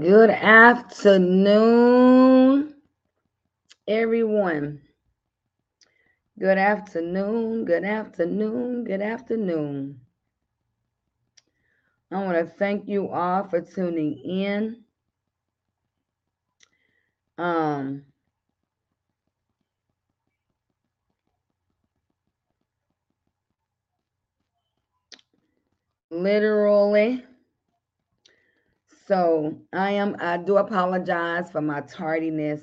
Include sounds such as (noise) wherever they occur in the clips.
Good afternoon, everyone. Good afternoon, good afternoon, good afternoon. I want to thank you all for tuning in. Um, literally. So I am, I do apologize for my tardiness.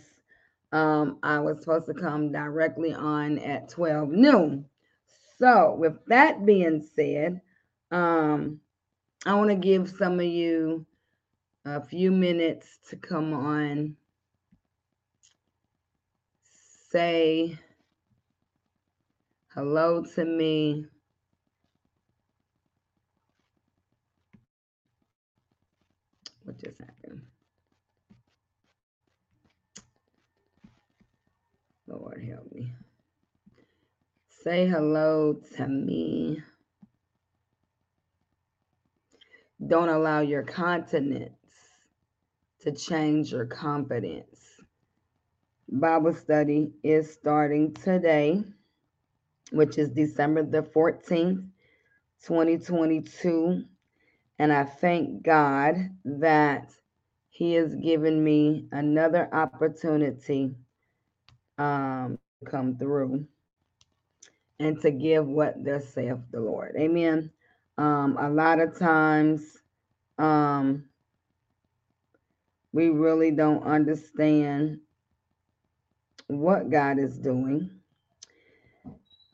Um, I was supposed to come directly on at 12 noon. So with that being said, um, I want to give some of you a few minutes to come on, say hello to me. What just happened? Lord help me. Say hello to me. Don't allow your continence to change your confidence. Bible study is starting today, which is December the 14th, 2022. And I thank God that He has given me another opportunity um, come through and to give what thus saith the Lord. Amen. Um, a lot of times, um, we really don't understand what God is doing.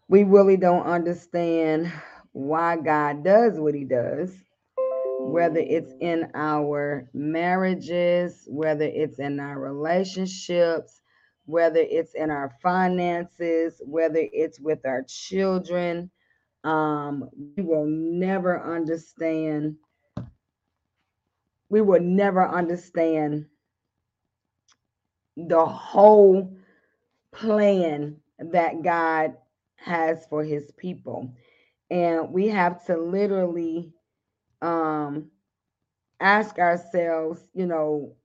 We really don't understand why God does what he does, whether it's in our marriages, whether it's in our relationships, whether it's in our finances, whether it's with our children. Um, we will never understand. We will never understand the whole plan that God has for his people. And we have to literally um, ask ourselves, you know,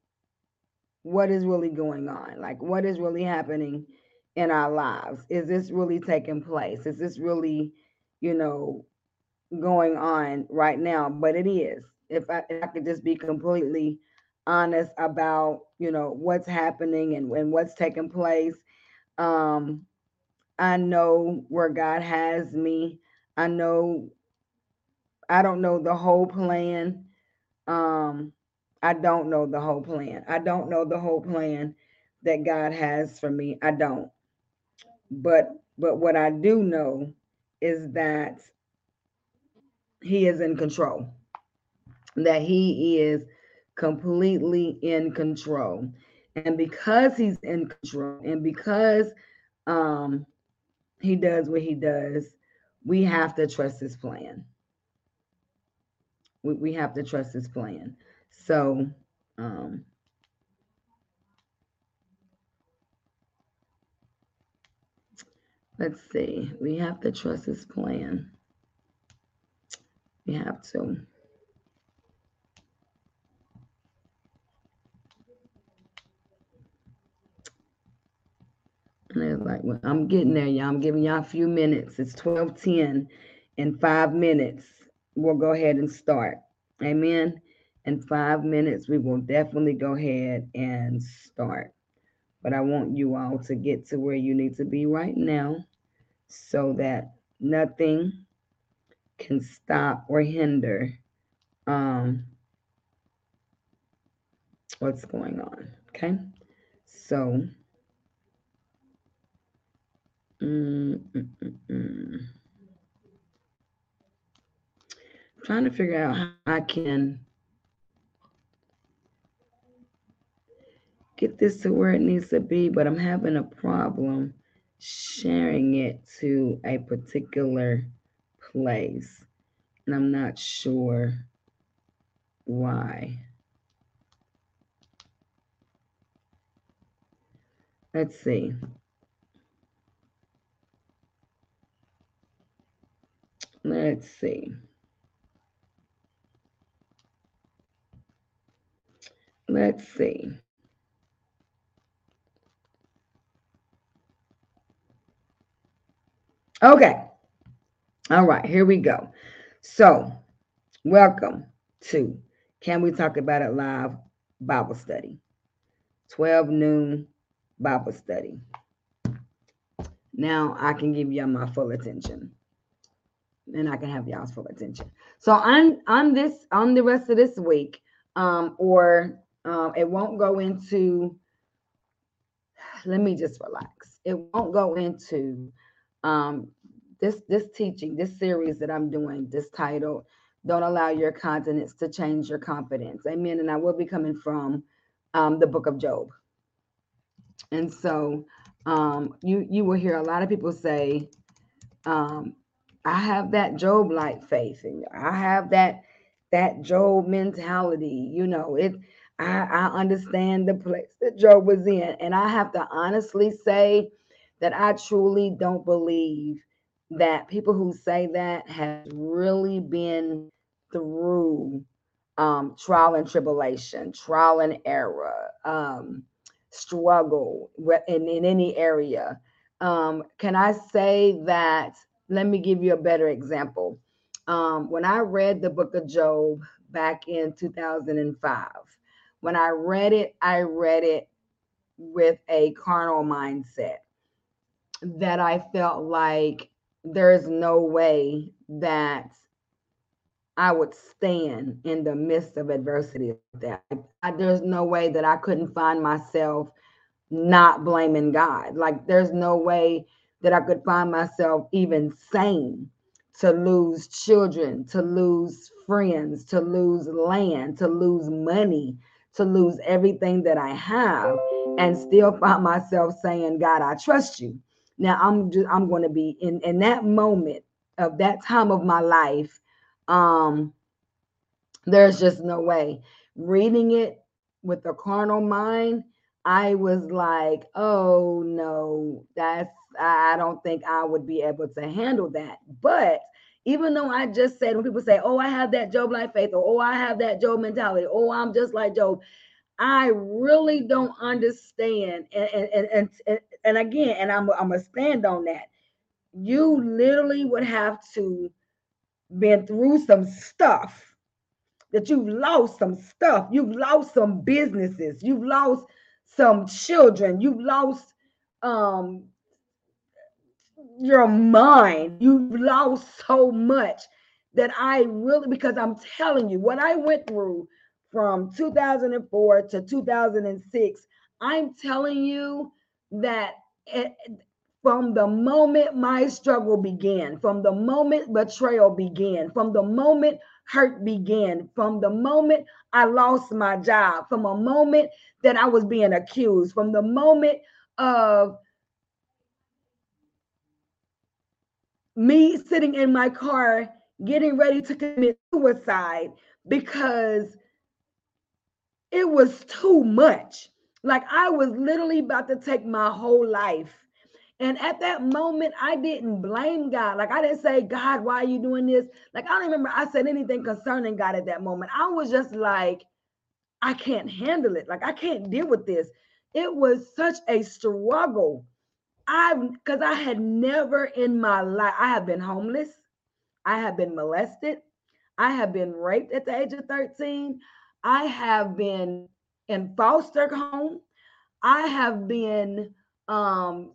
what is really going on? Like, what is really happening in our lives? Is this really taking place? Is this really, you know, going on right now? But it is. If I, if I could just be completely honest about, you know, what's happening and, and what's taking place. Um, I know where God has me. I know I don't know the whole plan. Um, I don't know the whole plan. I don't know the whole plan that God has for me. I don't. But but what I do know is that he is in control. That he is completely in control. And because he's in control and because um he does what he does, we have to trust his plan. We, we have to trust his plan. So, um, let's see. We have to trust his plan. We have to. And like, well, I'm getting there, y'all. I'm giving y'all a few minutes. It's 1210. In five minutes, we'll go ahead and start. Amen. In five minutes, we will definitely go ahead and start. But I want you all to get to where you need to be right now so that nothing can stop or hinder um, what's going on. Okay. So, mm, mm, mm, trying to figure out how I can get this to where it needs to be, but I'm having a problem sharing it to a particular place. And I'm not sure why. Let's see. Let's see. let's see. Okay. All right, here we go. So, welcome to Can We Talk About It Live Bible Study. 12 noon Bible study. Now I can give y'all my full attention. And I can have y'all's full attention. So on on this on the rest of this week, um, or um, it won't go into let me just relax. It won't go into um this this teaching, this series that I'm doing, this title, Don't Allow Your Continence to Change Your Confidence. Amen. And I will be coming from um, the book of Job. And so um, you you will hear a lot of people say, um, I have that Job like faith, and I have that that Job mentality. You know, it I, I understand the place that Job was in. And I have to honestly say that I truly don't believe that people who say that have really been through um, trial and tribulation, trial and error, um, struggle in, in any area. Um, can I say that? Let me give you a better example. Um, when I read the book of Job back in 2005, when I read it, I read it with a carnal mindset that I felt like there's no way that I would stand in the midst of adversity that I, there's no way that I couldn't find myself not blaming God. Like there's no way that I could find myself even sane to lose children, to lose friends, to lose land, to lose money, to lose everything that I have and still find myself saying, God, I trust you. Now I'm just I'm going to be in in that moment of that time of my life. Um, there's just no way. Reading it with a carnal mind, I was like, oh no, that's I don't think I would be able to handle that. But even though I just said when people say, oh, I have that Job like faith, or oh, I have that Job mentality, oh, I'm just like Job. I really don't understand. And and and and, and again, and I'm I'm gonna stand on that. You literally would have to been through some stuff that you've lost some stuff, you've lost some businesses, you've lost some children, you've lost um your mind, you've lost so much that I really because I'm telling you what I went through from 2004 to 2006, I'm telling you that it, from the moment my struggle began, from the moment betrayal began, from the moment hurt began, from the moment I lost my job, from a moment that I was being accused, from the moment of me sitting in my car getting ready to commit suicide because it was too much. Like I was literally about to take my whole life. And at that moment, I didn't blame God. Like I didn't say, God, why are you doing this? Like I don't remember I said anything concerning God at that moment. I was just like, I can't handle it. Like I can't deal with this. It was such a struggle. I because I had never in my life, I have been homeless, I have been molested, I have been raped at the age of 13. I have been in foster home. I have been um,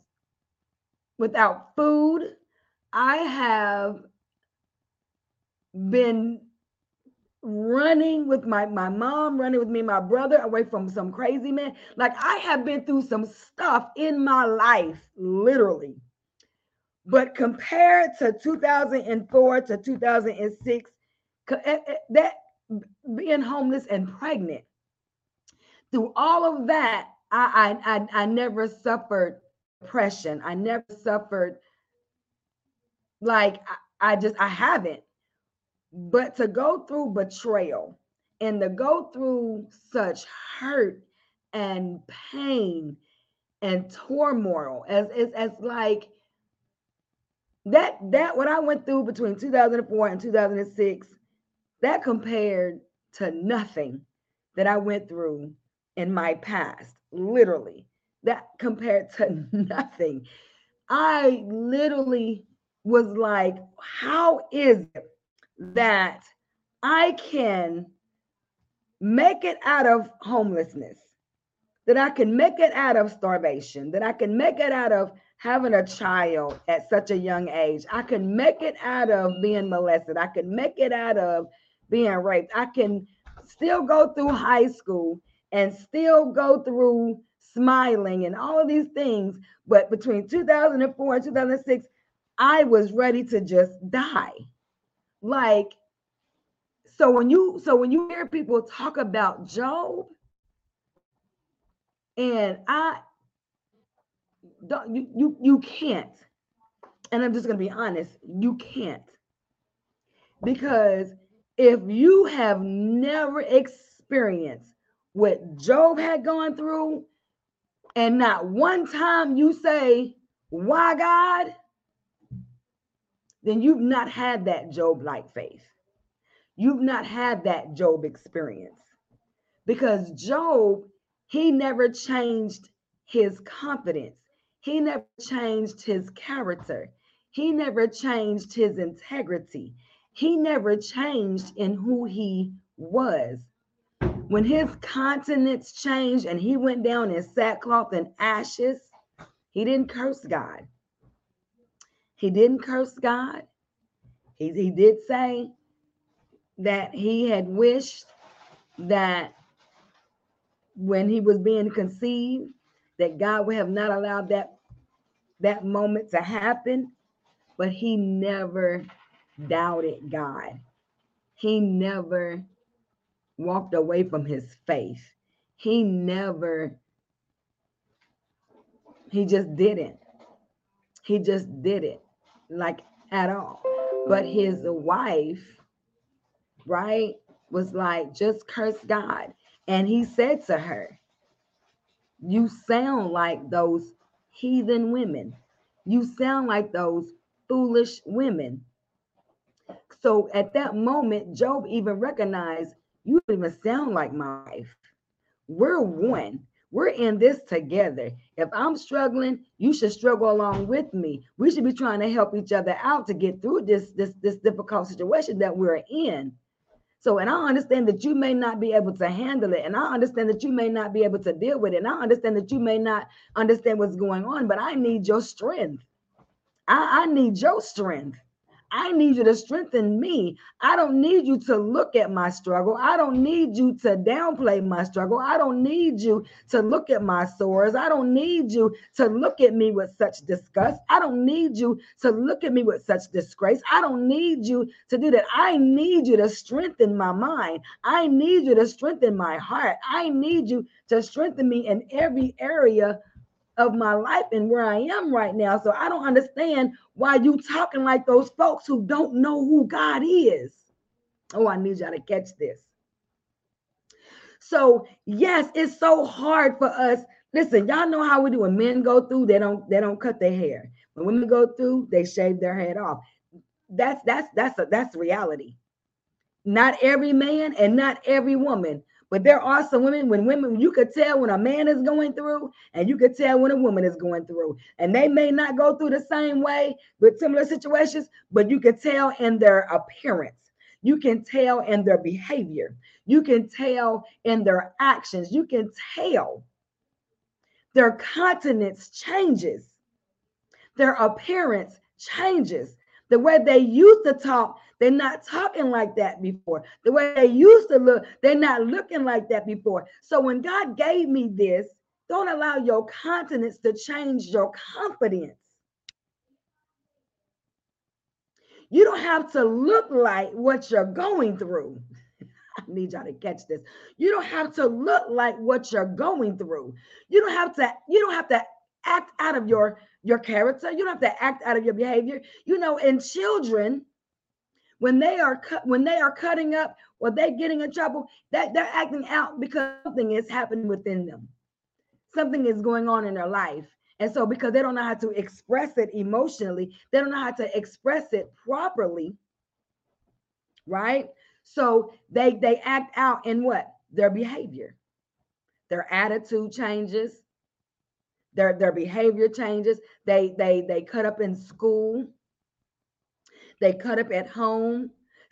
without food. I have been running with my my mom, running with me, my brother away from some crazy man. Like I have been through some stuff in my life, literally. But compared to 2004 to 2006, eh, eh, that being homeless and pregnant. Through all of that, I, I, I, I never suffered depression. I never suffered like I, I just I haven't. But to go through betrayal and to go through such hurt and pain and turmoil as as, as like that that what I went through between 2004 and 2006 that compared to nothing that I went through in my past, literally. That compared to (laughs) nothing. I literally was like, how is it that I can make it out of homelessness, that I can make it out of starvation, that I can make it out of having a child at such a young age. I can make it out of being molested. I can make it out of being raped. I can still go through high school and still go through smiling and all of these things. But between 2004 and 2006, I was ready to just die. Like, so when you so when you hear people talk about Job, and I don't you you you can't. And I'm just gonna be honest, you can't. Because if you have never experienced what Job had gone through, and not one time you say, Why God? Then you've not had that Job like faith. You've not had that Job experience because Job, he never changed his confidence. He never changed his character. He never changed his integrity. He never changed in who he was. When his countenance changed and he went down in sackcloth and ashes, he didn't curse God. He didn't curse God. He, he did say, that he had wished that when he was being conceived that God would have not allowed that that moment to happen but he never doubted God he never walked away from his faith he never he just didn't he just did it like at all but his wife right, was like, just curse God. And he said to her, You sound like those heathen women. You sound like those foolish women. So at that moment, Job even recognized, You don't even sound like my wife. We're one. We're in this together. If I'm struggling, you should struggle along with me. We should be trying to help each other out to get through this this this difficult situation that we're in. So, and I understand that you may not be able to handle it, and I understand that you may not be able to deal with it, and I understand that you may not understand what's going on, but I need your strength. I, I need your strength. I need you to strengthen me. I don't need you to look at my struggle. I don't need you to downplay my struggle. I don't need you to look at my sores. I don't need you to look at me with such disgust. I don't need you to look at me with such disgrace. I don't need you to do that. I need you to strengthen my mind. I need you to strengthen my heart. I need you to strengthen me in every area of my life and where I am right now. So I don't understand why you talking like those folks who don't know who God is. Oh, I need y'all to catch this. So yes, it's so hard for us. Listen, y'all know how we do when men go through, they don't they don't cut their hair. When women go through, they shave their head off. That's that's that's a, that's reality. Not every man and not every woman but there are some women, when women, you could tell when a man is going through, and you could tell when a woman is going through. And they may not go through the same way with similar situations, but you can tell in their appearance. You can tell in their behavior. You can tell in their actions. You can tell their countenance changes, their appearance changes. The way they used to talk they're not talking like that before. The way they used to look, they're not looking like that before. So when God gave me this, don't allow your countenance to change your confidence. You don't have to look like what you're going through. (laughs) I need y'all to catch this. You don't have to look like what you're going through. You don't have to, you don't have to act out of your your character. You don't have to act out of your behavior. You know, in children, when they are cut when they are cutting up or they're getting in trouble that they're acting out because something is happening within them. Something is going on in their life. And so because they don't know how to express it emotionally they don't know how to express it properly right? So they they act out in what? Their behavior. Their attitude changes, their their behavior changes. They they they cut up in school. They cut up at home.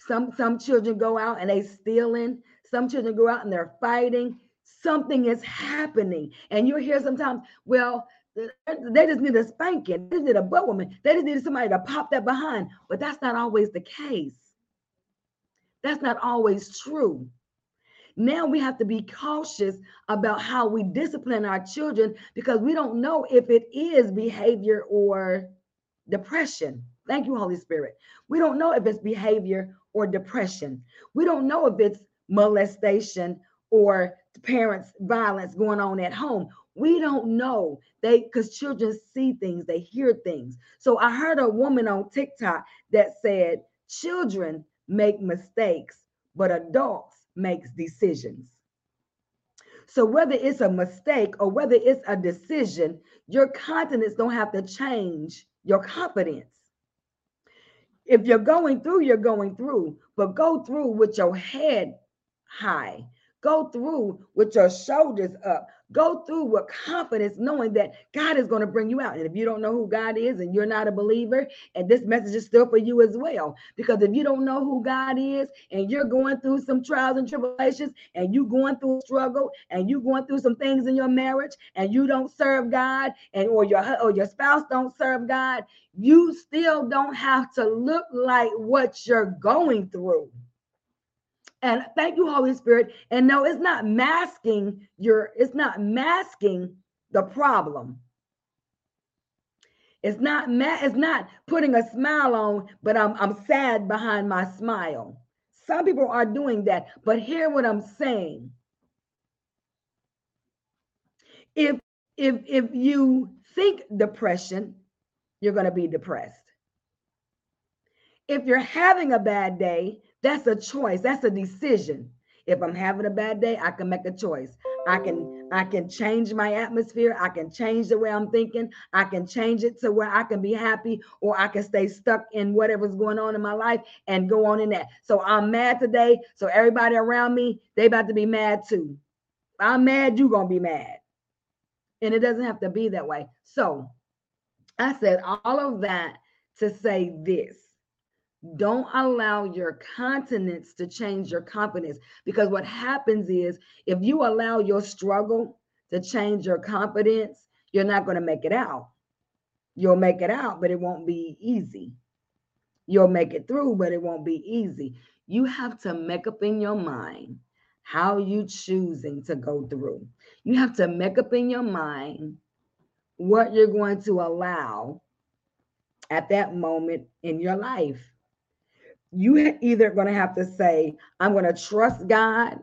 Some some children go out and they stealing. Some children go out and they're fighting. Something is happening, and you hear sometimes, well, they just need a spanking. They just need a butt woman. They just need somebody to pop that behind. But that's not always the case. That's not always true. Now we have to be cautious about how we discipline our children because we don't know if it is behavior or depression. Thank you, Holy Spirit. We don't know if it's behavior or depression. We don't know if it's molestation or parents' violence going on at home. We don't know. They because children see things, they hear things. So I heard a woman on TikTok that said children make mistakes, but adults makes decisions. So whether it's a mistake or whether it's a decision, your confidence don't have to change your confidence. If you're going through, you're going through, but go through with your head high. Go through with your shoulders up. Go through with confidence, knowing that God is going to bring you out. And if you don't know who God is and you're not a believer, and this message is still for you as well. Because if you don't know who God is and you're going through some trials and tribulations, and you going through a struggle, and you going through some things in your marriage, and you don't serve God, and or your or your spouse don't serve God, you still don't have to look like what you're going through. And thank you, Holy Spirit. And no, it's not masking your, it's not masking the problem. It's not ma- it's not putting a smile on, but I'm I'm sad behind my smile. Some people are doing that, but hear what I'm saying. If if if you think depression, you're going to be depressed. If you're having a bad day, that's a choice. That's a decision. If I'm having a bad day, I can make a choice. I can I can change my atmosphere. I can change the way I'm thinking. I can change it to where I can be happy or I can stay stuck in whatever's going on in my life and go on in that. So I'm mad today. So everybody around me, they about to be mad too. I'm mad, you to be mad. And it doesn't have to be that way. So I said all of that to say this don't allow your continence to change your confidence because what happens is if you allow your struggle to change your confidence, you're not going to make it out. You'll make it out, but it won't be easy. You'll make it through, but it won't be easy. You have to make up in your mind how you choosing to go through. You have to make up in your mind what you're going to allow at that moment in your life you either going to have to say, I'm going to trust God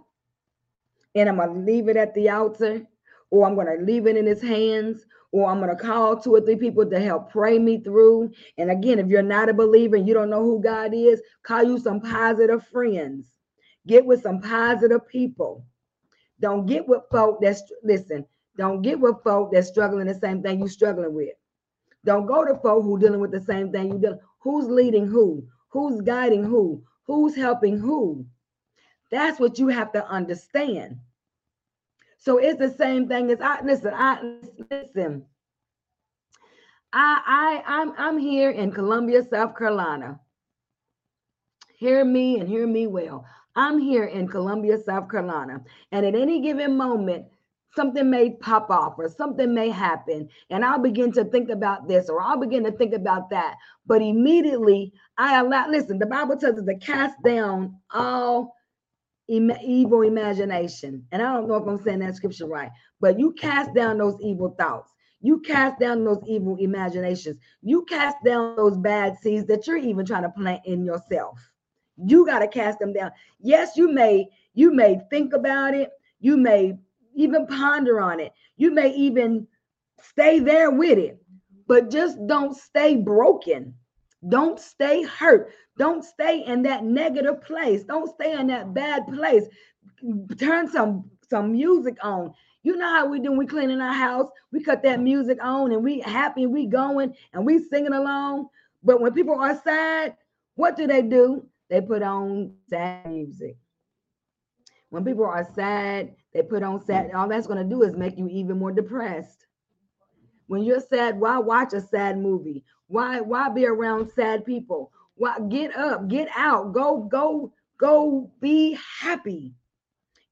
and I'm going to leave it at the altar, or I'm going to leave it in his hands, or I'm going to call two or three people to help pray me through. And again, if you're not a believer and you don't know who God is, call you some positive friends. Get with some positive people. Don't get with folk that's listen, don't get with folk that's struggling the same thing you're struggling with. Don't go to folk who dealing with the same thing you dealing. Who's leading who? Who's guiding who? Who's helping who? That's what you have to understand. So it's the same thing as I listen. I listen. I I I'm I'm here in Columbia, South Carolina. Hear me and hear me well. I'm here in Columbia, South Carolina, and at any given moment, something may pop off or something may happen and i'll begin to think about this or i'll begin to think about that. But immediately i allow listen the bible tells us to cast down all evil imagination. And i don't know if i'm saying that scripture right but you cast down those evil thoughts. You cast down those evil imaginations. You cast down those bad seeds that you're even trying to plant in yourself. You got to cast them down. Yes you may you may think about it. You may even ponder on it. You may even stay there with it, but just don't stay broken. Don't stay hurt. Don't stay in that negative place. Don't stay in that bad place. Turn some some music on. You know how we do we cleaning our house. We cut that music on and we happy, we going and we singing along. But when people are sad, what do they do? They put on sad music. When people are sad, They put on sad. Mm. All that's going to do is make you even more depressed. When you're sad, why watch a sad movie? Why why be around sad people? Why get up, get out, go go go be happy.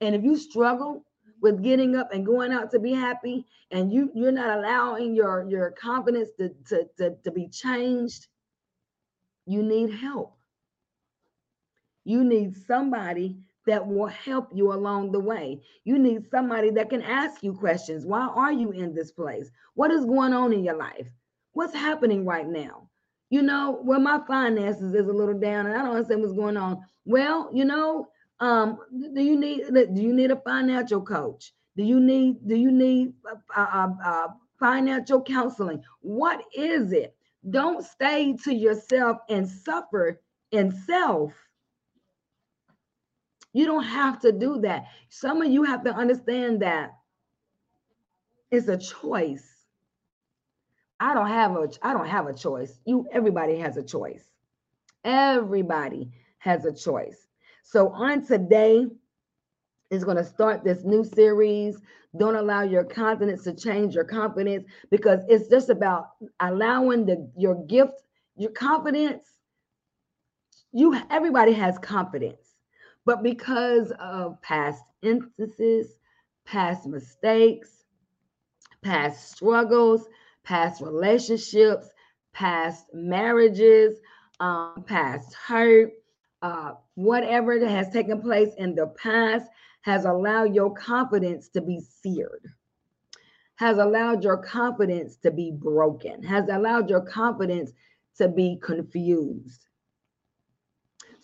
And if you struggle with getting up and going out to be happy and you you're not allowing your your confidence to to to, to be changed, you need help. You need somebody that will help you along the way. You need somebody that can ask you questions. Why are you in this place? What is going on in your life? What's happening right now? You know, well, my finances is a little down and I don't understand what's going on. Well, you know, um, do you need do you need a financial coach? Do you need do you need uh, uh, uh, financial counseling? What is it? Don't stay to yourself and suffer in self you don't have to do that. Some of you have to understand that it's a choice. I don't have a I don't have a choice. You everybody has a choice. Everybody has a choice. So on today is going to start this new series. Don't allow your confidence to change your confidence because it's just about allowing the your gift, your confidence. You everybody has confidence but because of past instances, past mistakes, past struggles, past relationships, past marriages, um, past hurt, uh, whatever that has taken place in the past has allowed your confidence to be seared, has allowed your confidence to be broken, has allowed your confidence to be confused.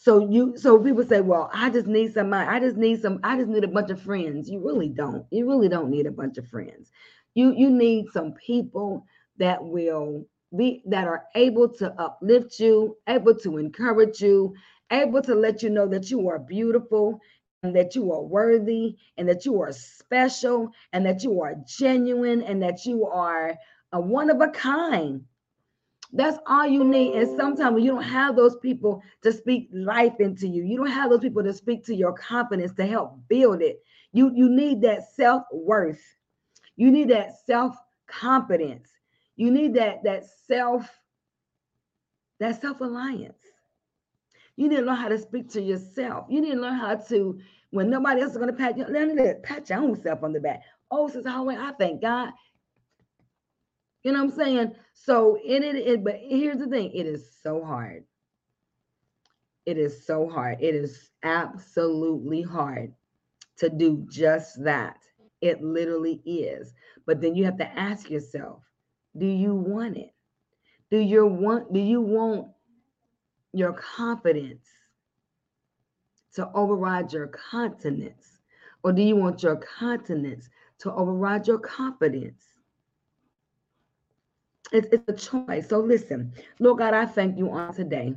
So you so people say, well, I just need somebody, I just need some, I just need a bunch of friends. You really don't. You really don't need a bunch of friends. You you need some people that will be that are able to uplift you, able to encourage you, able to let you know that you are beautiful and that you are worthy and that you are special and that you are genuine and that you are a one of a kind that's all you need. And sometimes you don't have those people to speak life into you. You don't have those people to speak to your confidence to help build it. You, you need that self-worth. You need that self-confidence. You need that, that self, that self-alliance. You need to learn how to speak to yourself. You need to learn how to, when nobody else is going to pat you, learn to pat your own self on the back. Oh, Sister Hallway, I thank God you know what I'm saying? So in it, it, but here's the thing: it is so hard. It is so hard. It is absolutely hard to do just that. It literally is. But then you have to ask yourself, do you want it? Do you want do you want your confidence to override your continence? Or do you want your continence to override your confidence? It's, it's a choice. So listen, Lord God, I thank you on today.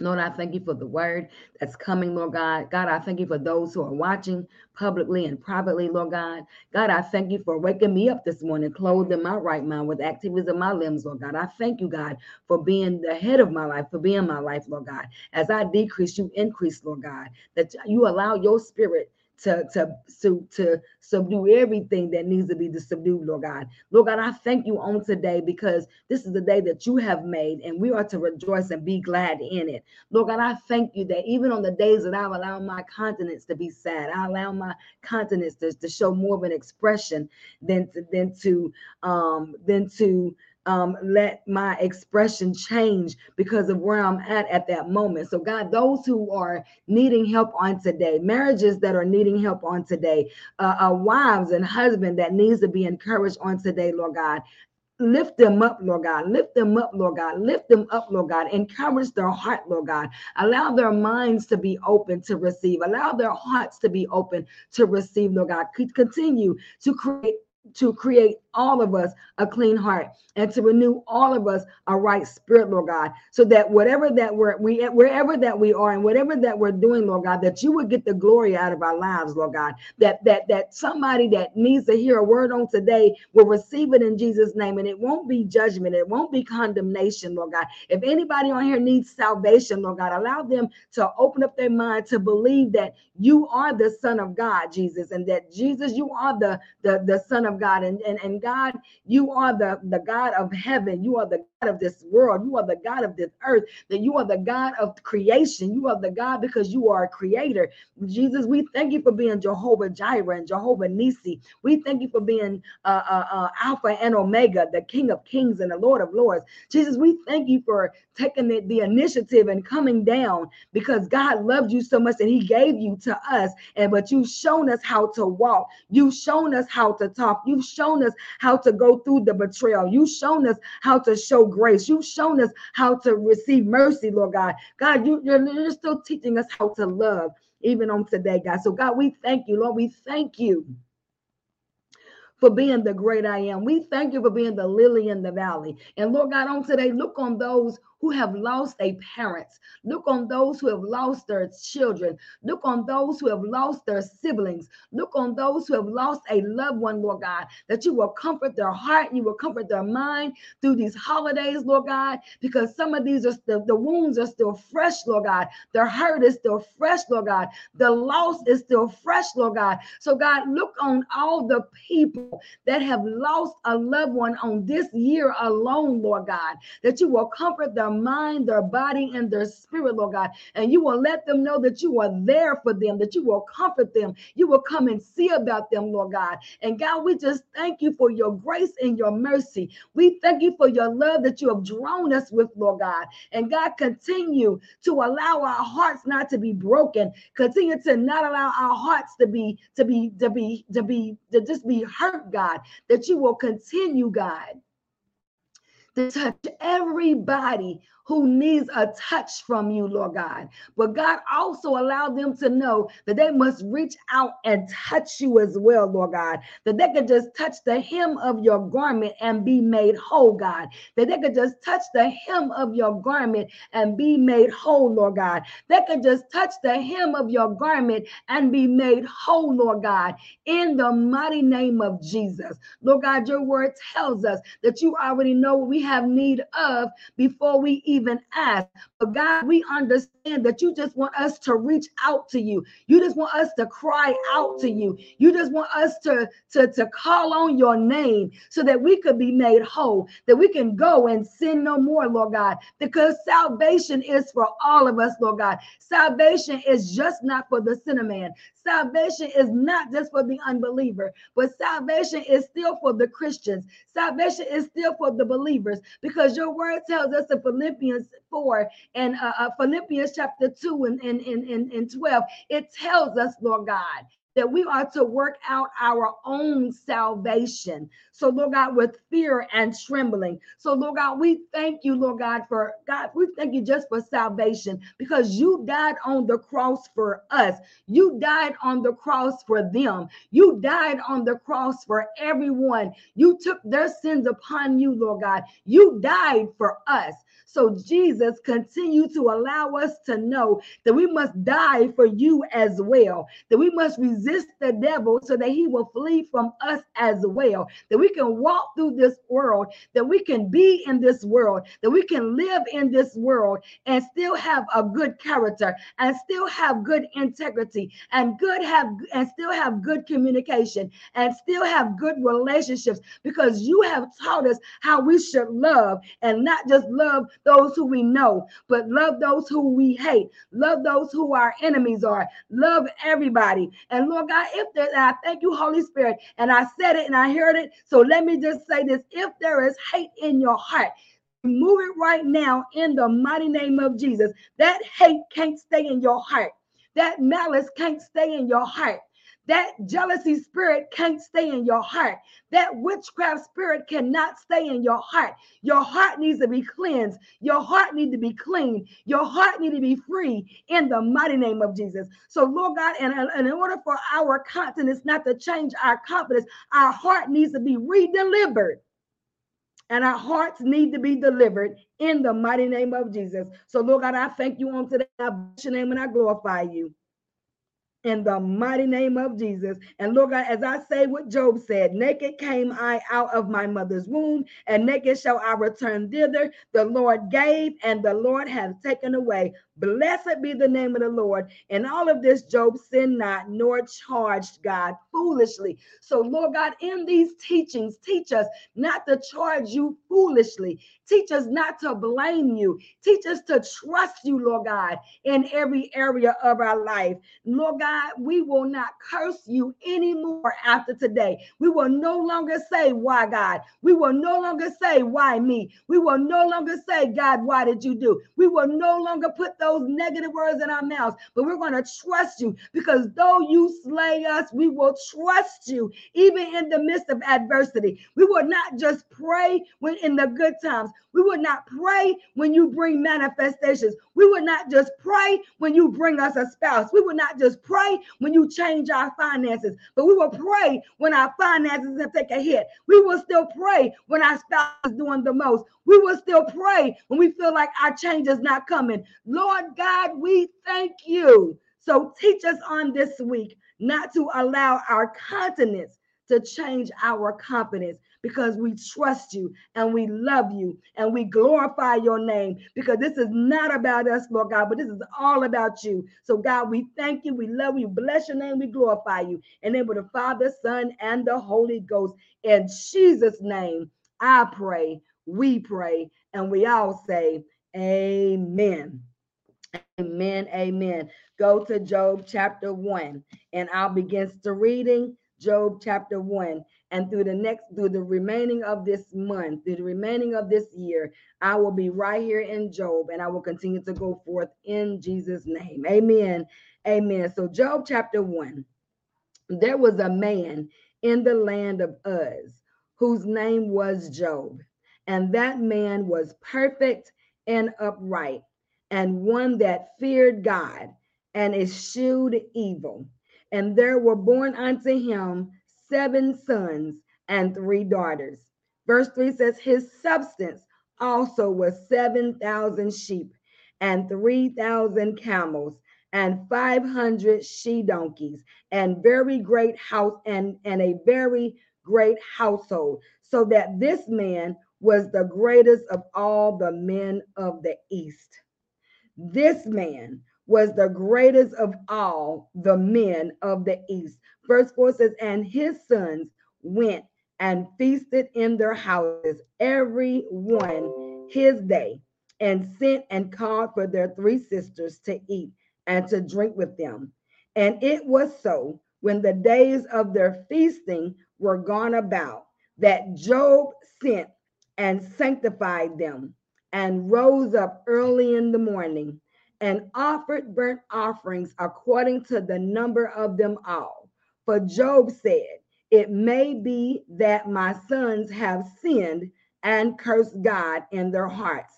Lord, I thank you for the word that's coming, Lord God. God, I thank you for those who are watching publicly and privately, Lord God. God, I thank you for waking me up this morning, clothed in my right mind with activities of my limbs, Lord God. I thank you, God, for being the head of my life, for being my life, Lord God. As I decrease, you increase, Lord God, that you allow your spirit to, to, to, to subdue everything that needs to be subdued, Lord God. Lord God, I thank you on today because this is the day that you have made and we are to rejoice and be glad in it. Lord God, I thank you that even on the days that I've allowed my continence to be sad, I allow my continence to, to show more of an expression than to, than to, um, than to, um, let my expression change because of where I'm at at that moment. So, God, those who are needing help on today, marriages that are needing help on today, uh, uh, wives and husband that needs to be encouraged on today, Lord God, lift them up, Lord God. Lift them up, Lord God. Lift them up, Lord God. Encourage their heart, Lord God. Allow their minds to be open to receive. Allow their hearts to be open to receive, Lord God. Continue to create to create all of us a clean heart and to renew all of us a right spirit, Lord God, so that whatever that we're we wherever that we are and whatever that we're doing, Lord God, that you would get the glory out of our lives, Lord God. That that that somebody that needs to hear a word on today will receive it in Jesus' name, and it won't be judgment, it won't be condemnation, Lord God. If anybody on here needs salvation, Lord God, allow them to open up their mind to believe that you are the Son of God, Jesus, and that Jesus, you are the the, the Son of God, and and and God, you are the, the God of heaven. You are the of this world. You are the God of this earth. That you are the God of creation. You are the God because you are a creator. Jesus, we thank you for being Jehovah Jireh and Jehovah Nisi. We thank you for being uh, uh, uh, Alpha and Omega, the King of Kings and the Lord of Lords. Jesus, we thank you for taking the, the initiative and coming down because God loved you so much that He gave you to us. And but you've shown us how to walk. You've shown us how to talk. You've shown us how to go through the betrayal. You've shown us how to show grace. You've shown us how to receive mercy, Lord God. God, you, you're still teaching us how to love even on today, God. So, God, we thank you, Lord. We thank you for being the great I am. We thank you for being the lily in the valley. And Lord God, on today, look on those who have lost a parents. Look on those who have lost their children. Look on those who have lost their siblings. Look on those who have lost a loved one, Lord God, that you will comfort their heart, you will comfort their mind through these holidays, Lord God, because some of these are still, the wounds are still fresh, Lord God. Their hurt is still fresh, Lord God. The loss is still fresh, Lord God. So, God, look on all the people that have lost a loved one on this year alone, Lord God, that you will comfort their their mind, their body, and their spirit, Lord God. And you will let them know that you are there for them, that you will comfort them. You will come and see about them, Lord God. And God, we just thank you for your grace and your mercy. We thank you for your love that you have drawn us with, Lord God. And God, continue to allow our hearts not to be broken. Continue to not allow our hearts to be, to be, to be, to be, to just be hurt, God. That you will continue, God to touch everybody who needs a touch from you, Lord God. But God also allowed them to know that they must reach out and touch you as well, Lord God. That they could just touch the hem of your garment and be made whole, God. That they could just touch the hem of your garment and be made whole, Lord God. They could just touch the hem of your garment and be made whole, Lord God, in the mighty name of Jesus. Lord God, your word tells us that you already know what we have need of before we even even ask. But God, we understand that you just want us to reach out to you. You just want us to cry out to you. You just want us to, to, to call on your name so that we could be made whole, that we can go and sin no more, Lord God, because salvation is for all of us, Lord God. Salvation is just not for the sinner man. Salvation is not just for the unbeliever, but salvation is still for the Christians. Salvation is still for the believers because your word tells us in Philippians 4 and uh, uh, Philippians chapter 2 and, and, and, and 12, it tells us, Lord God, that we are to work out our own salvation. So, Lord God, with fear and trembling. So, Lord God, we thank you, Lord God, for God, we thank you just for salvation because you died on the cross for us. You died on the cross for them. You died on the cross for everyone. You took their sins upon you, Lord God. You died for us. So Jesus continue to allow us to know that we must die for you as well, that we must resist the devil so that he will flee from us as well, that we can walk through this world, that we can be in this world, that we can live in this world and still have a good character and still have good integrity and good have and still have good communication and still have good relationships because you have taught us how we should love and not just love those who we know, but love those who we hate. Love those who our enemies are. Love everybody. And Lord God, if there, I thank you, Holy Spirit, and I said it and I heard it. So let me just say this if there is hate in your heart, Move it right now in the mighty name of Jesus. That hate can't stay in your heart. That malice can't stay in your heart. That jealousy spirit can't stay in your heart. That witchcraft spirit cannot stay in your heart. Your heart needs to be cleansed. Your heart needs to be clean. Your heart needs to be free in the mighty name of Jesus. So, Lord God, and, in order for our continence not to change our confidence, our heart needs to be redelivered and our hearts need to be delivered in the mighty name of Jesus. So, Lord God, I thank you on today. I bless your name and I glorify you in the mighty name of Jesus. And Lord God, as I say what Job said, naked came I out of my mother's womb, and naked shall I return thither. The Lord gave, and the Lord hath taken away. Blessed be the name of the Lord. And all of this, Job sinned not, nor charged God foolishly. So, Lord God, in these teachings, teach us not to charge you foolishly. Teach us not to blame you. Teach us to trust you, Lord God, in every area of our life. Lord God, we will not curse you anymore after today. We will no longer say, Why, God? We will no longer say, Why me? We will no longer say, God, why did you do? We will no longer put those negative words in our mouths, but we're going to trust you because though you slay us, we will trust you even in the midst of adversity. We will not just pray when in the good times. We will not pray when you bring manifestations. We will not just pray when you bring us a spouse. We will not just pray when you change our finances, but we will pray when our finances have taken a hit. We will still pray when our spouse is doing the most. We will still pray when we feel like our change is not coming. Lord God, we thank you. So teach us on this week not to allow our continence to change our confidence because we trust you and we love you and we glorify your name because this is not about us, Lord God, but this is all about you. So, God, we thank you, we love you, bless your name, we glorify you. And then with the Father, Son, and the Holy Ghost. In Jesus' name, I pray, we pray, and we all say, Amen. Amen. Amen. Go to Job chapter 1, and I'll begin the reading Job chapter 1. And through the next, through the remaining of this month, through the remaining of this year, I will be right here in Job and I will continue to go forth in Jesus' name. Amen. Amen. So, Job chapter 1 there was a man in the land of Uz whose name was Job. And that man was perfect and upright, and one that feared God and eschewed evil. And there were born unto him seven sons and three daughters. Verse 3 says, His substance also was 7,000 sheep and 3,000 camels and 500 she donkeys and very great house and, and a very great household so that this man was the greatest of all the men of the east this man was the greatest of all the men of the east Verse 4 says, And his sons went and feasted in their houses, every one his day, and sent and called for their three sisters to eat and to drink with them. And it was so when the days of their feasting were gone about that Job sent and sanctified them and rose up early in the morning and offered burnt offerings according to the number of them all for Job said, It may be that my sons have sinned and cursed God in their hearts.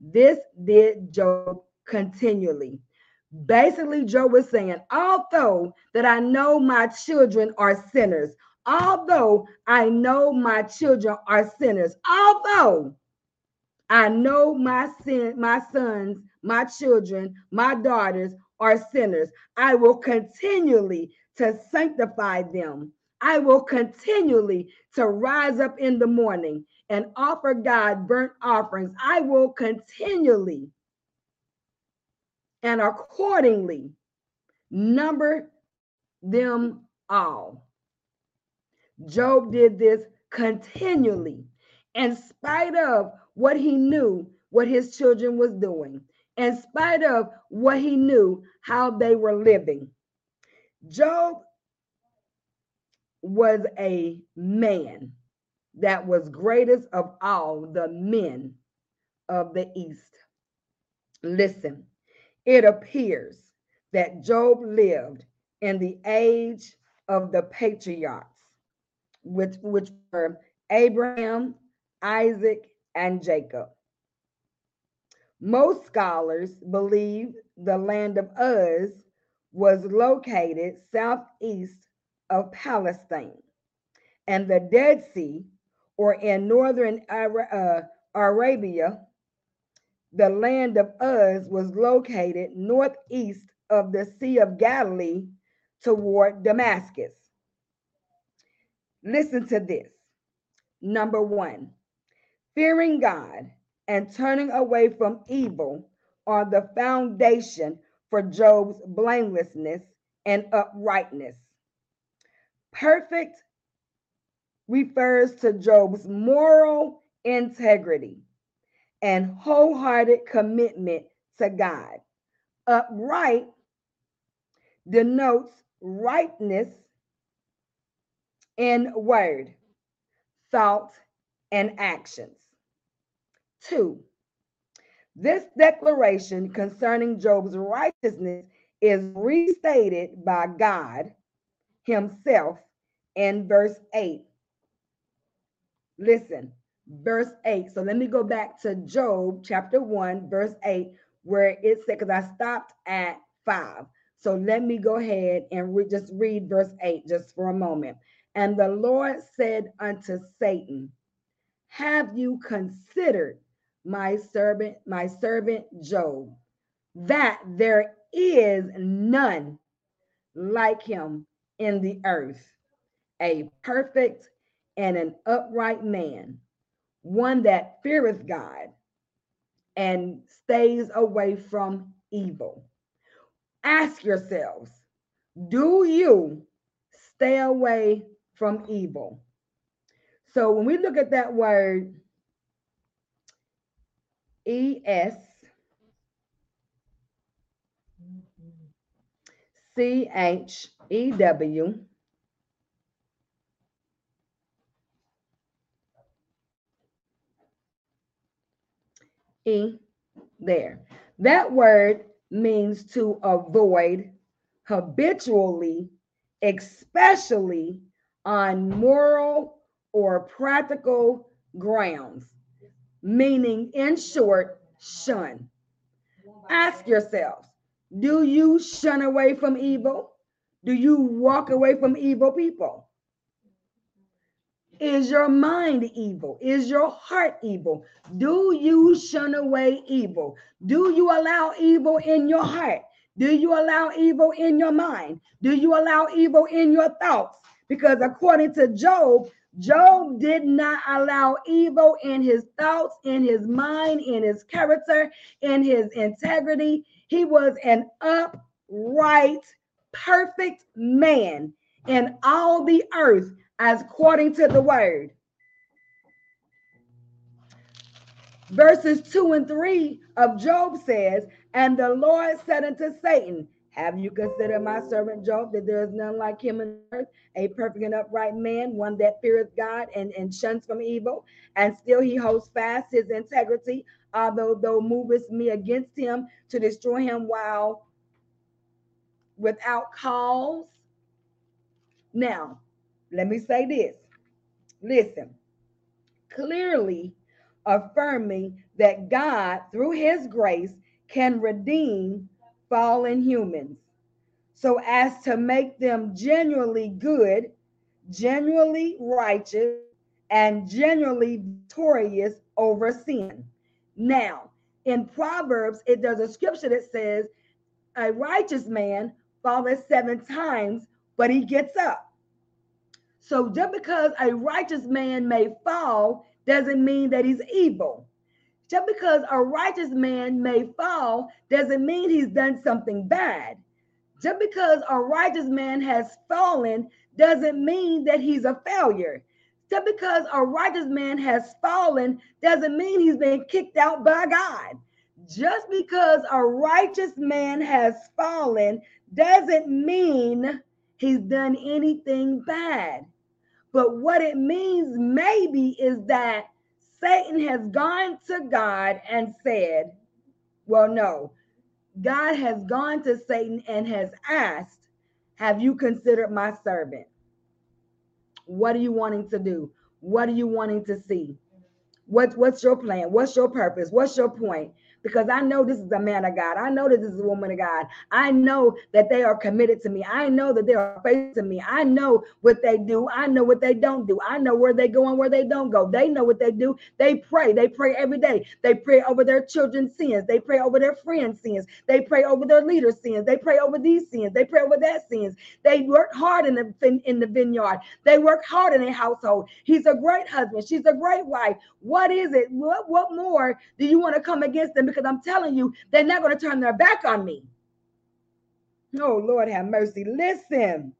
This did Job continually. Basically, Job was saying, although that I know my children are sinners, although I know my children are sinners, although I know my sin, my sons, my children, my daughters are sinners, I will continually to sanctify them. I will continually to rise up in the morning and offer God burnt offerings. I will continually and accordingly number them all. Job did this continually in spite of what he knew what his children was doing, in spite of what he knew how they were living. Job was a man that was greatest of all the men of the East. Listen, it appears that Job lived in the age of the patriarchs, which, which were Abraham, Isaac, and Jacob. Most scholars believe the land of Uz was located southeast of Palestine, and the Dead Sea, or in northern uh, Arabia, the land of Uz was located northeast of the Sea of Galilee toward Damascus. Listen to this. Number one, fearing God and turning away from evil are the foundation for Job's blamelessness and uprightness. Perfect refers to Job's moral integrity and wholehearted commitment to God. Upright denotes rightness in word, thought, and actions. Two, this declaration concerning Job's righteousness is restated by God Himself in verse 8. Listen, verse 8. So let me go back to Job chapter 1, verse 8, where it said, because I stopped at 5. So let me go ahead and re- just read verse 8 just for a moment. And the Lord said unto Satan, Have you considered my servant, my servant Job, that there is none like him in the earth, a perfect and an upright man, one that feareth God and stays away from evil. Ask yourselves, do you stay away from evil? So when we look at that word, E S C H E W. E there. That word means to avoid habitually, especially on moral or practical grounds meaning, in short, shun. Ask yourselves do you shun away from evil? Do you walk away from evil people? Is your mind evil? Is your heart evil? Do you shun away evil? Do you allow evil in your heart? Do you allow evil in your mind? Do you allow evil in your thoughts? Because according to Job, Job did not allow evil in his thoughts, in his mind, in his character, in his integrity. He was an upright, perfect man in all the earth, as according to the word. Verses 2 and 3 of Job says, And the Lord said unto Satan, have you considered my servant Job, that there is none like him in earth, a perfect and upright man, one that feareth God and, and shuns from evil, and still he holds fast his integrity, although thou movest me against him to destroy him while without cause? Now, let me say this. Listen, clearly affirming that God, through his grace, can redeem fallen humans so as to make them genuinely good, genuinely righteous, and genuinely victorious over sin. Now, in Proverbs, it there's a scripture that says, A righteous man falleth seven times, but he gets up. So just because a righteous man may fall doesn't mean that he's evil. Just because a righteous man may fall doesn't mean he's done something bad. Just because a righteous man has fallen doesn't mean that he's a failure. Just because a righteous man has fallen doesn't mean he's been kicked out by God. Just because a righteous man has fallen doesn't mean he's done anything bad. But what it means maybe is that Satan has gone to God and said, well, no, God has gone to Satan and has asked, have you considered my servant? What are you wanting to do? What are you wanting to see? What, what's your plan? What's your purpose? What's your point? Because I know this is a man of God. I know that this is a woman of God. I know that they are committed to me. I know that they are faithful to me. I know what they do. I know what they don't do. I know where they go and where they don't go. They know what they do. They pray. They pray every day. They pray over their children's sins. They pray over their friends' sins. They pray over their leaders' sins. They pray over these sins. They pray over that sins. They work hard in the in the vineyard. They work hard in a household. He's a great husband. She's a great wife. What is it? What what more do you want to come against them? Because I'm telling you, they're not going to turn their back on me. Oh, Lord, have mercy. Listen,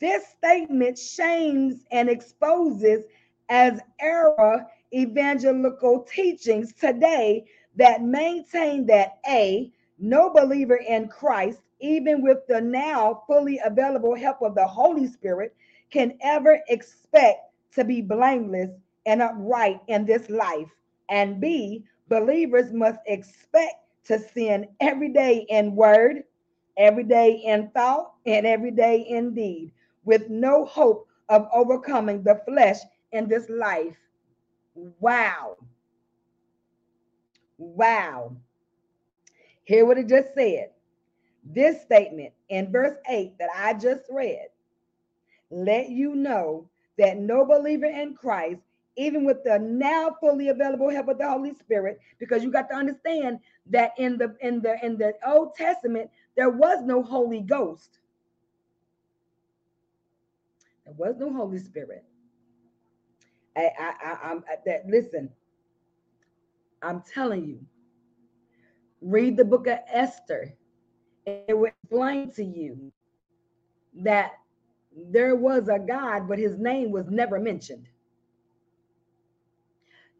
this statement shames and exposes as error evangelical teachings today that maintain that A, no believer in Christ, even with the now fully available help of the Holy Spirit, can ever expect to be blameless and upright in this life. And B, believers must expect to sin every day in word, every day in thought, and every day in deed, with no hope of overcoming the flesh in this life. Wow. Wow. Hear what it just said. This statement in verse 8 that I just read let you know that no believer in Christ even with the now fully available help of the Holy Spirit, because you got to understand that in the in the in the Old Testament there was no Holy Ghost. There was no Holy Spirit. I, I, I, I'm that. Listen, I'm telling you. Read the book of Esther. It will explain to you that there was a God, but his name was never mentioned.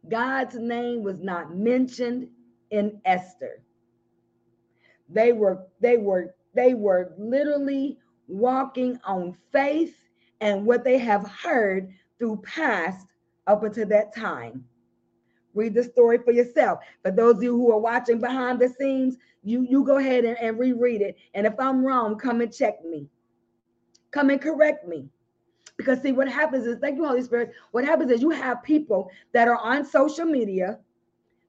God's name was not mentioned in Esther. They were they were they were literally walking on faith and what they have heard through past up until that time. Read the story for yourself. For those of you who are watching behind the scenes, you you go ahead and, and reread it. And if I'm wrong, come and check me. Come and correct me. Because see, what happens is, thank you, Holy Spirit. What happens is you have people that are on social media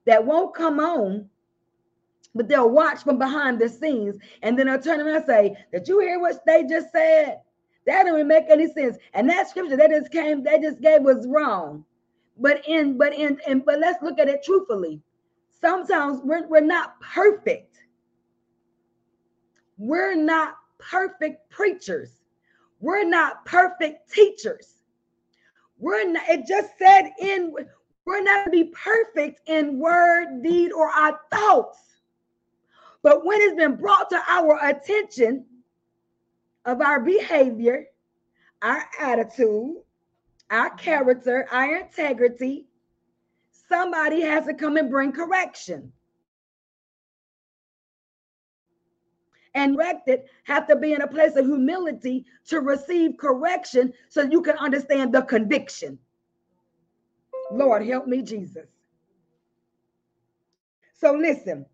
that won't come on, but they'll watch from behind the scenes, and then they'll turn around and say, Did you hear what they just said? That didn't make any sense. And that scripture that just came, they just gave was wrong. But in, but in, and but let's look at it truthfully. Sometimes we're, we're not perfect. We're not perfect preachers. We're not perfect teachers. We're not, it just said in, we're not to be perfect in word, deed, or our thoughts. But when it's been brought to our attention of our behavior, our attitude, our character, our integrity, somebody has to come and bring correction. And corrected have to be in a place of humility to receive correction so you can understand the conviction. Lord, help me, Jesus. So listen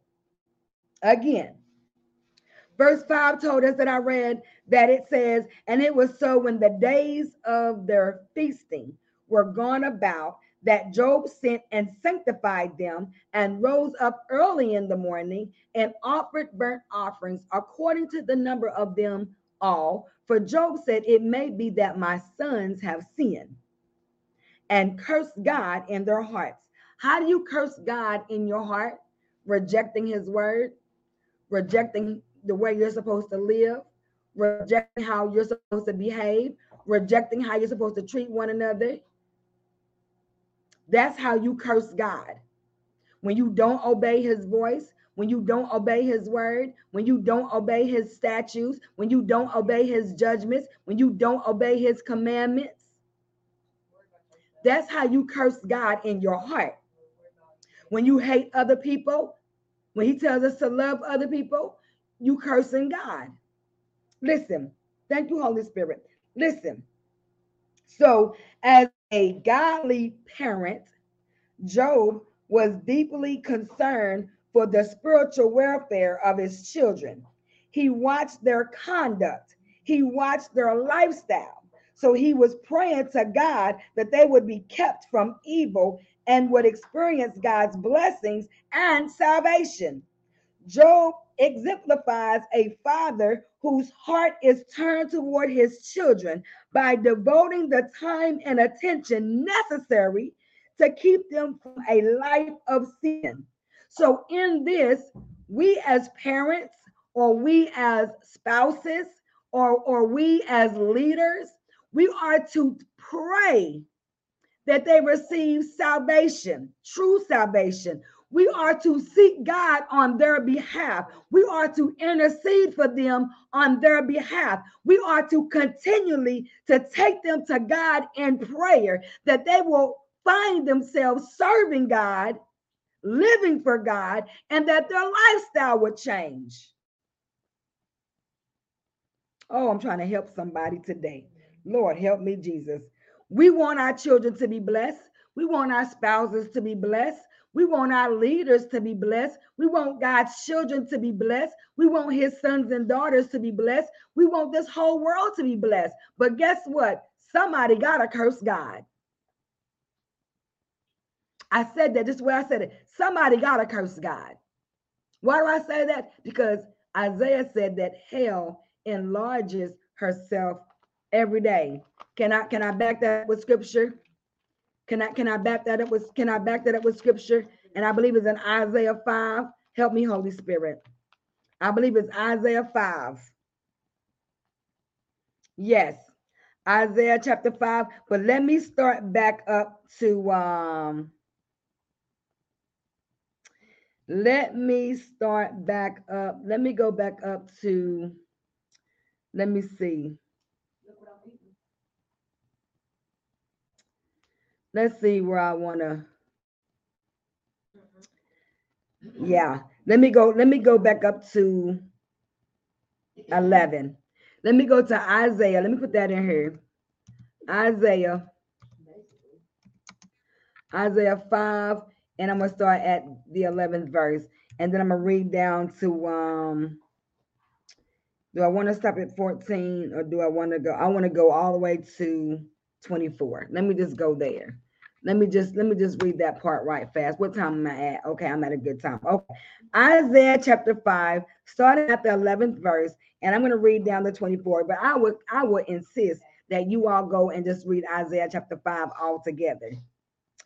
again. Verse 5 told us that I read that it says, And it was so when the days of their feasting were gone about that Job sent and sanctified them and rose up early in the morning and offered burnt offerings according to the number of them all. For Job said, It may be that my sons have sinned and cursed God in their hearts. How do you curse God in your heart? Rejecting his word, rejecting the way you're supposed to live, rejecting how you're supposed to behave, rejecting how you're supposed to treat one another, that's how you curse God. When you don't obey his voice, when you don't obey his word, when you don't obey his statutes, when you don't obey his judgments, when you don't obey his commandments. That's how you curse God in your heart. When you hate other people, when he tells us to love other people, you cursing God. Listen, thank you, Holy Spirit. Listen. So, as a godly parent, Job was deeply concerned for the spiritual welfare of his children. He watched their conduct. he watched their lifestyle. So he was praying to God that they would be kept from evil and would experience God's blessings and salvation. Job exemplifies a father whose heart is turned toward his children by devoting the time and attention necessary to keep them from a life of sin. So, in this, we as parents, or we as spouses, or, or we as leaders, we are to pray that they receive salvation, true salvation. We are to seek God on their behalf. We are to intercede for them on their behalf. We are to continually to take them to God in prayer that they will find themselves serving God, living for God, and that their lifestyle would change. Oh, I'm trying to help somebody today. Lord, help me, Jesus. We want our children to be blessed. We want our spouses to be blessed. We want our leaders to be blessed. We want God's children to be blessed. We want his sons and daughters to be blessed. We want this whole world to be blessed. But guess what? Somebody got to curse God. I said that just where I said it. Somebody got to curse God. Why do I say that? Because Isaiah said that hell enlarges herself every day. Can I can I back that with scripture? Can I can I back that up with can I back that up with scripture? And I believe it's in Isaiah 5. Help me, Holy Spirit. I believe it's Isaiah 5. Yes, Isaiah chapter 5. But let me start back up to um let me start back up. Let me go back up to, let me see. Let's see where I want to. Yeah, let me go. Let me go back up to 11. Let me go to Isaiah. Let me put that in here. Isaiah. Isaiah 5 and I'm gonna start at the 11th verse, and then I'm gonna read down to um. Do I want to stop at 14 or do I want to go? I want to go all the way to 24. Let me just go there. Let me just let me just read that part right fast. What time am I at? Okay, I'm at a good time. Okay. Isaiah chapter 5, starting at the 11th verse, and I'm going to read down the 24. But I would I would insist that you all go and just read Isaiah chapter 5 all together.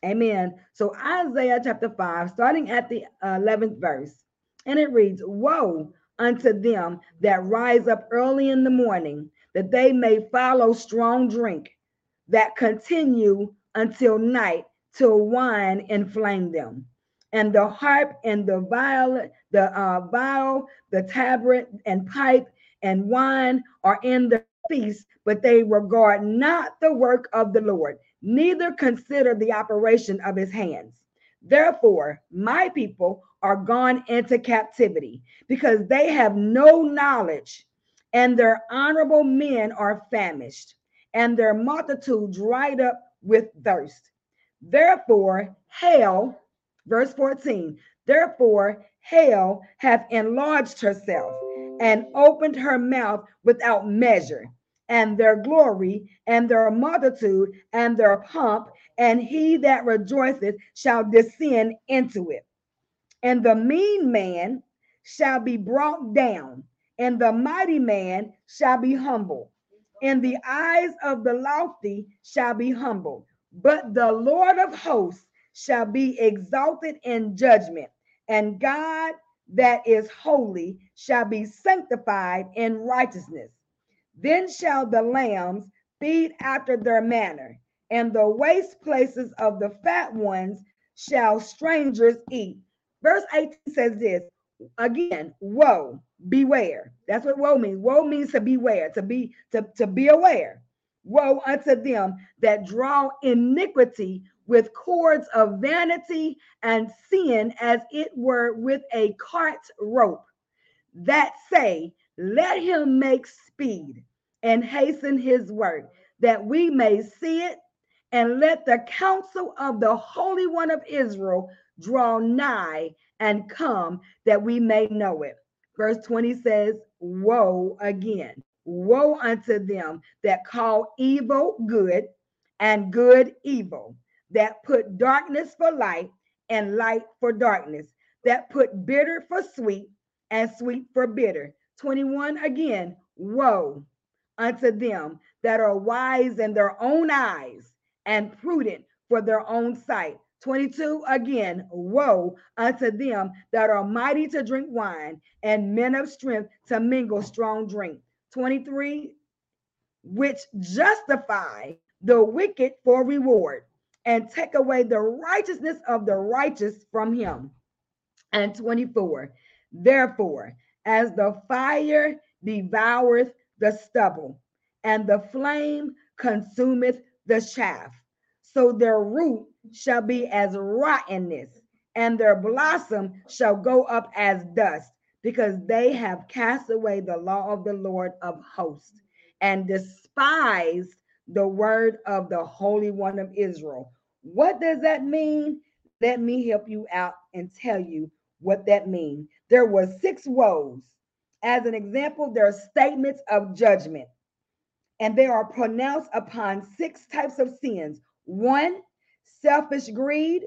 Amen. So Isaiah chapter 5, starting at the 11th verse, and it reads, Woe unto them that rise up early in the morning, that they may follow strong drink, that continue until night, till wine inflame them. And the harp and the viol, the uh, viol, the tabret and pipe and wine are in the feast, but they regard not the work of the Lord neither consider the operation of his hands. Therefore, my people are gone into captivity because they have no knowledge, and their honorable men are famished, and their multitude dried up with thirst. Therefore, hell, verse 14, therefore, hell hath enlarged herself and opened her mouth without measure and their glory and their multitude and their pomp, and he that rejoiceth shall descend into it. And the mean man shall be brought down, and the mighty man shall be humble. In the eyes of the lofty shall be humble, but the Lord of hosts shall be exalted in judgment, and God that is holy shall be sanctified in righteousness. Then shall the lambs feed after their manner, and the waste places of the fat ones shall strangers eat. Verse 18 says this again, woe, beware. That's what woe means. Woe means to beware, to be to, to be aware. Woe unto them that draw iniquity with cords of vanity and sin as it were with a cart rope, that say, let him make speed and hasten his work, that we may see it, and let the counsel of the Holy One of Israel draw nigh and come, that we may know it. Verse 20 says, Woe again. Woe unto them that call evil good and good evil, that put darkness for light and light for darkness, that put bitter for sweet and sweet for bitter. 21 again, woe unto them that are wise in their own eyes and prudent for their own sight. 22 again, woe unto them that are mighty to drink wine and men of strength to mingle strong drink. 23, which justify the wicked for reward and take away the righteousness of the righteous from him. And 24, therefore, as the fire devoureth the stubble, and the flame consumeth the chaff, so their root shall be as rottenness, and their blossom shall go up as dust, because they have cast away the law of the Lord of hosts and despised the word of the Holy One of Israel. What does that mean? Let me help you out and tell you what that means. There were six woes. As an example, there are statements of judgment, and they are pronounced upon six types of sins. One, selfish greed.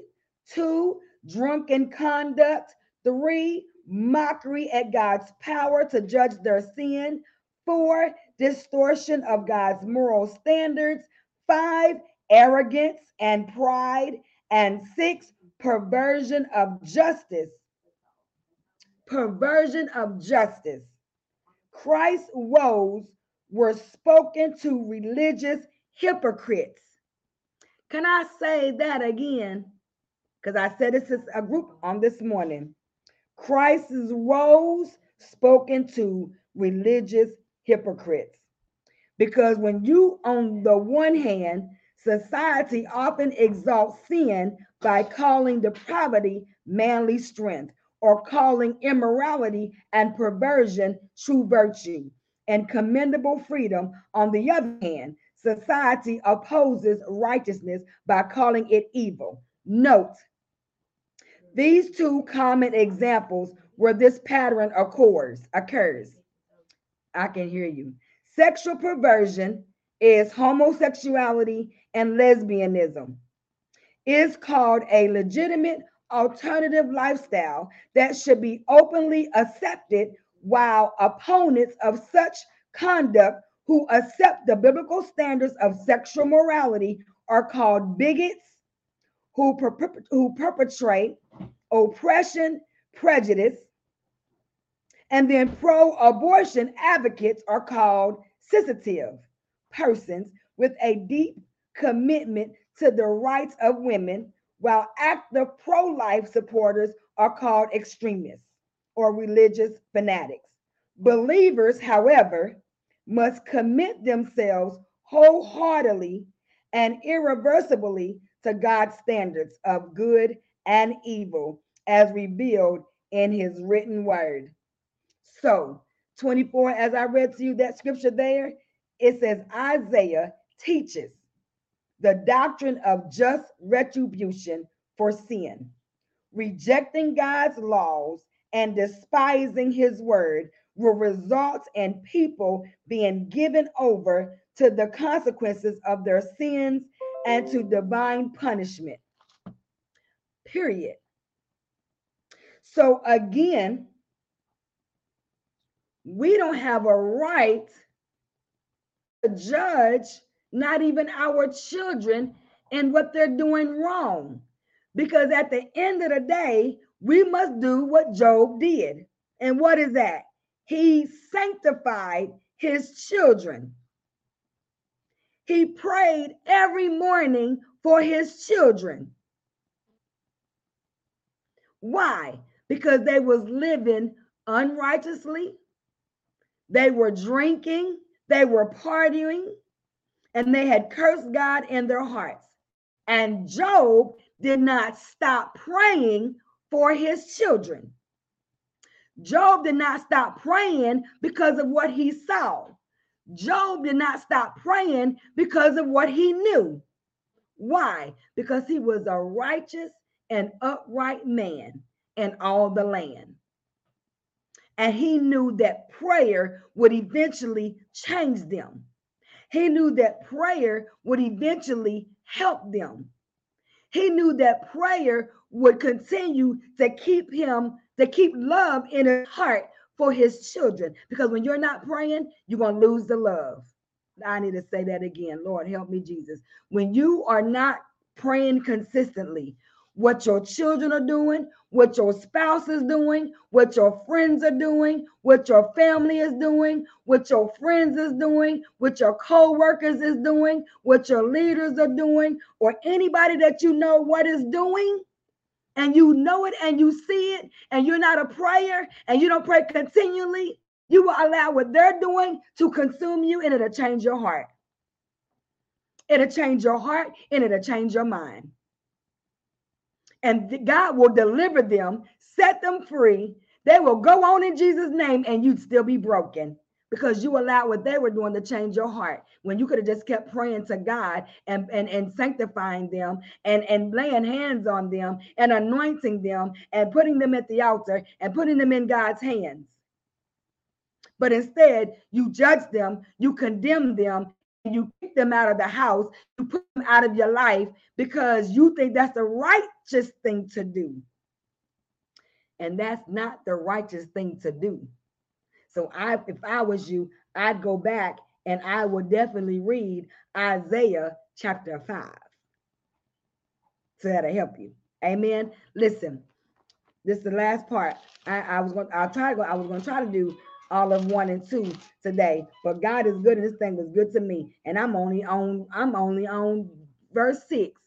Two, drunken conduct. Three, mockery at God's power to judge their sin. Four, distortion of God's moral standards. Five, arrogance and pride. And six, perversion of justice. Perversion of justice. Christ's woes were spoken to religious hypocrites. Can I say that again? Because I said this is a group on this morning. Christ's woes spoken to religious hypocrites. Because when you, on the one hand, society often exalts sin by calling depravity manly strength or calling immorality and perversion true virtue and commendable freedom. On the other hand, society opposes righteousness by calling it evil. Note, these two common examples where this pattern occurs, occurs. I can hear you. Sexual perversion is homosexuality and lesbianism. Is called a legitimate alternative lifestyle that should be openly accepted while opponents of such conduct who accept the biblical standards of sexual morality are called bigots who, who perpetrate oppression, prejudice, and then pro abortion advocates are called sensitive persons with a deep commitment to the rights of women, while active pro life supporters are called extremists or religious fanatics. Believers, however, must commit themselves wholeheartedly and irreversibly to God's standards of good and evil as revealed in his written word. So, 24, as I read to you that scripture there, it says Isaiah teaches the doctrine of just retribution for sin. Rejecting God's laws and despising his word will result in people being given over to the consequences of their sins and to divine punishment. Period. So, again, we don't have a right to judge not even our children and what they're doing wrong. Because at the end of the day, we must do what Job did. And what is that? He sanctified his children. He prayed every morning for his children. Why? Because they was living unrighteously. They were drinking, they were partying, and they had cursed God in their hearts. And Job did not stop praying for his children. Job did not stop praying because of what he saw. Job did not stop praying because of what he knew. Why? Because he was a righteous and upright man in all the land. And he knew that prayer would eventually change them. He knew that prayer would eventually help them. He knew that prayer would continue to keep him, to keep love in his heart for his children. Because when you're not praying, you're going to lose the love. I need to say that again. Lord, help me, Jesus. When you are not praying consistently, what your children are doing, what your spouse is doing, what your friends are doing, what your family is doing, what your friends is doing, what your co-workers is doing, what your leaders are doing, or anybody that you know what is doing, and you know it and you see it, and you're not a prayer and you don't pray continually, you will allow what they're doing to consume you, and it'll change your heart. It'll change your heart and it'll change your mind and God will deliver them, set them free. They will go on in Jesus' name, and you'd still be broken because you allowed what they were doing to change your heart when you could have just kept praying to God and, and, and sanctifying them and, and laying hands on them and anointing them and putting them at the altar and putting them in God's hands. But instead, you judge them, you condemn them, you kick them out of the house, you put them out of your life because you think that's the righteous thing to do. And that's not the righteous thing to do. So I if I was you, I'd go back and I would definitely read Isaiah chapter 5. So that'll help you. Amen. Listen, this is the last part. I, I was going I'll try to go, I was going to try to do all of one and two today. But God is good, and this thing was good to me. And I'm only on, I'm only on verse six.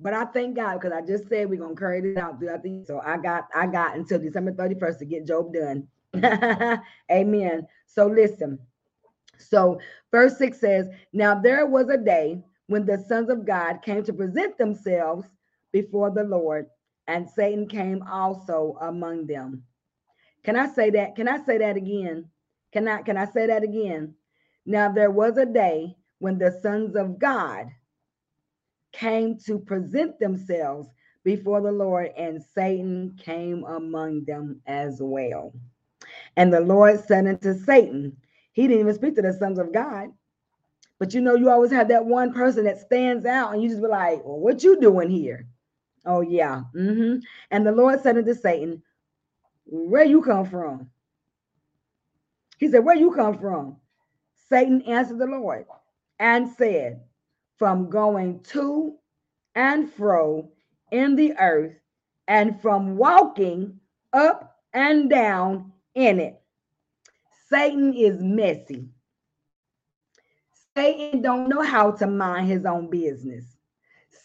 But I thank God because I just said we're gonna carry it out throughout the year. So I got I got until December 31st to get Job done. (laughs) Amen. So listen. So verse 6 says, Now there was a day when the sons of God came to present themselves before the Lord, and Satan came also among them. Can I say that? Can I say that again? Can I can I say that again? Now there was a day when the sons of God came to present themselves before the Lord, and Satan came among them as well. And the Lord said unto Satan, He didn't even speak to the sons of God. But you know, you always have that one person that stands out, and you just be like, Well, what you doing here? Oh, yeah. Mm-hmm. And the Lord said unto Satan, where you come from? He said, Where you come from? Satan answered the Lord and said, From going to and fro in the earth, and from walking up and down in it. Satan is messy. Satan don't know how to mind his own business.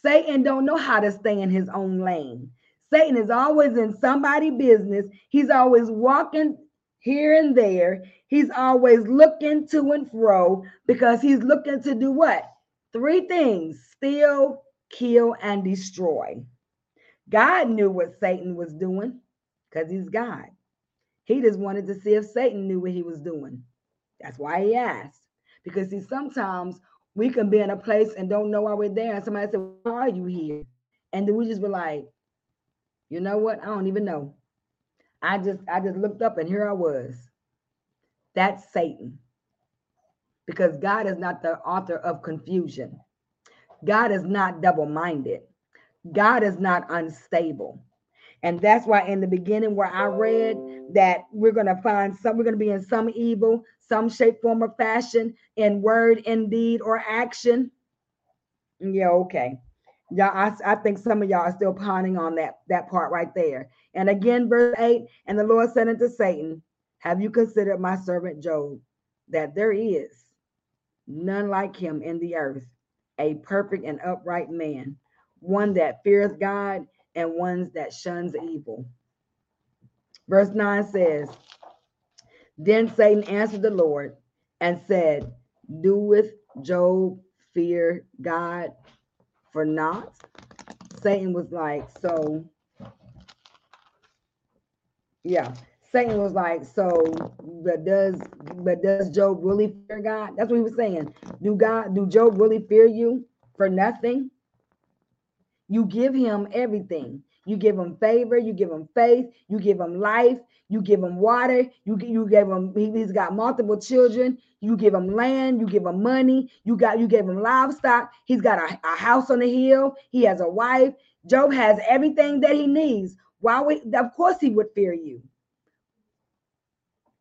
Satan don't know how to stay in his own lane. Satan is always in somebody's business. He's always walking here and there. He's always looking to and fro because he's looking to do what? Three things steal, kill, and destroy. God knew what Satan was doing because he's God. He just wanted to see if Satan knew what he was doing. That's why he asked. Because see, sometimes we can be in a place and don't know why we're there. And somebody said, Why are you here? And then we just were like, you know what? I don't even know. I just I just looked up and here I was. That's Satan. Because God is not the author of confusion. God is not double-minded. God is not unstable. And that's why in the beginning where I read that we're going to find some, we're going to be in some evil, some shape, form, or fashion in word, in deed, or action. Yeah, okay. Y'all, I, I think some of y'all are still pondering on that, that part right there. And again, verse 8, and the Lord said unto Satan, Have you considered my servant Job, that there is none like him in the earth, a perfect and upright man, one that feareth God and ones that shuns evil. Verse 9 says, Then Satan answered the Lord and said, Doeth Job fear God? for not. Satan was like, so yeah. Satan was like, so but does but does Job really fear God? That's what he was saying. Do God do Job really fear you for nothing? You give him everything. You give him favor. You give him faith. You give him life. You give him water. You you gave him. He, has got multiple children. You give him land. You give him money. You got you gave him livestock. He's got a, a house on the hill. He has a wife. Job has everything that he needs. Why would of course he would fear you?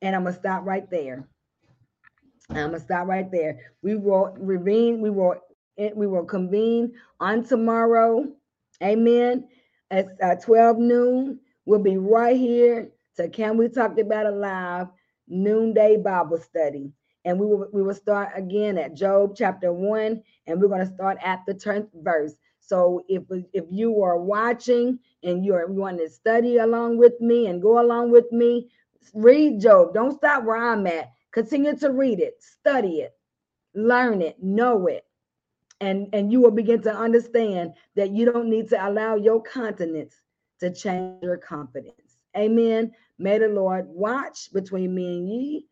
And I'm gonna stop right there. I'm gonna stop right there. We will revene. We will we will convene on tomorrow. Amen. At uh, 12 noon, we'll be right here to Can We Talk About It Live noonday Bible study. And we will we will start again at Job chapter one, and we're going to start at the 10th verse. So if if you are watching and you're you want to study along with me and go along with me, read Job. Don't stop where I'm at. Continue to read it, study it, learn it, know it. And, and you will begin to understand that you don't need to allow your continence to change your confidence. Amen. May the Lord watch between me and ye,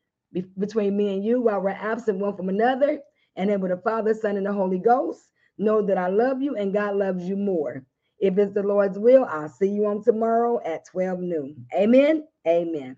between me and you while we're absent one from another. And then with the Father, Son, and the Holy Ghost, know that I love you and God loves you more. If it's the Lord's will, I'll see you on tomorrow at 12 noon. Amen. Amen.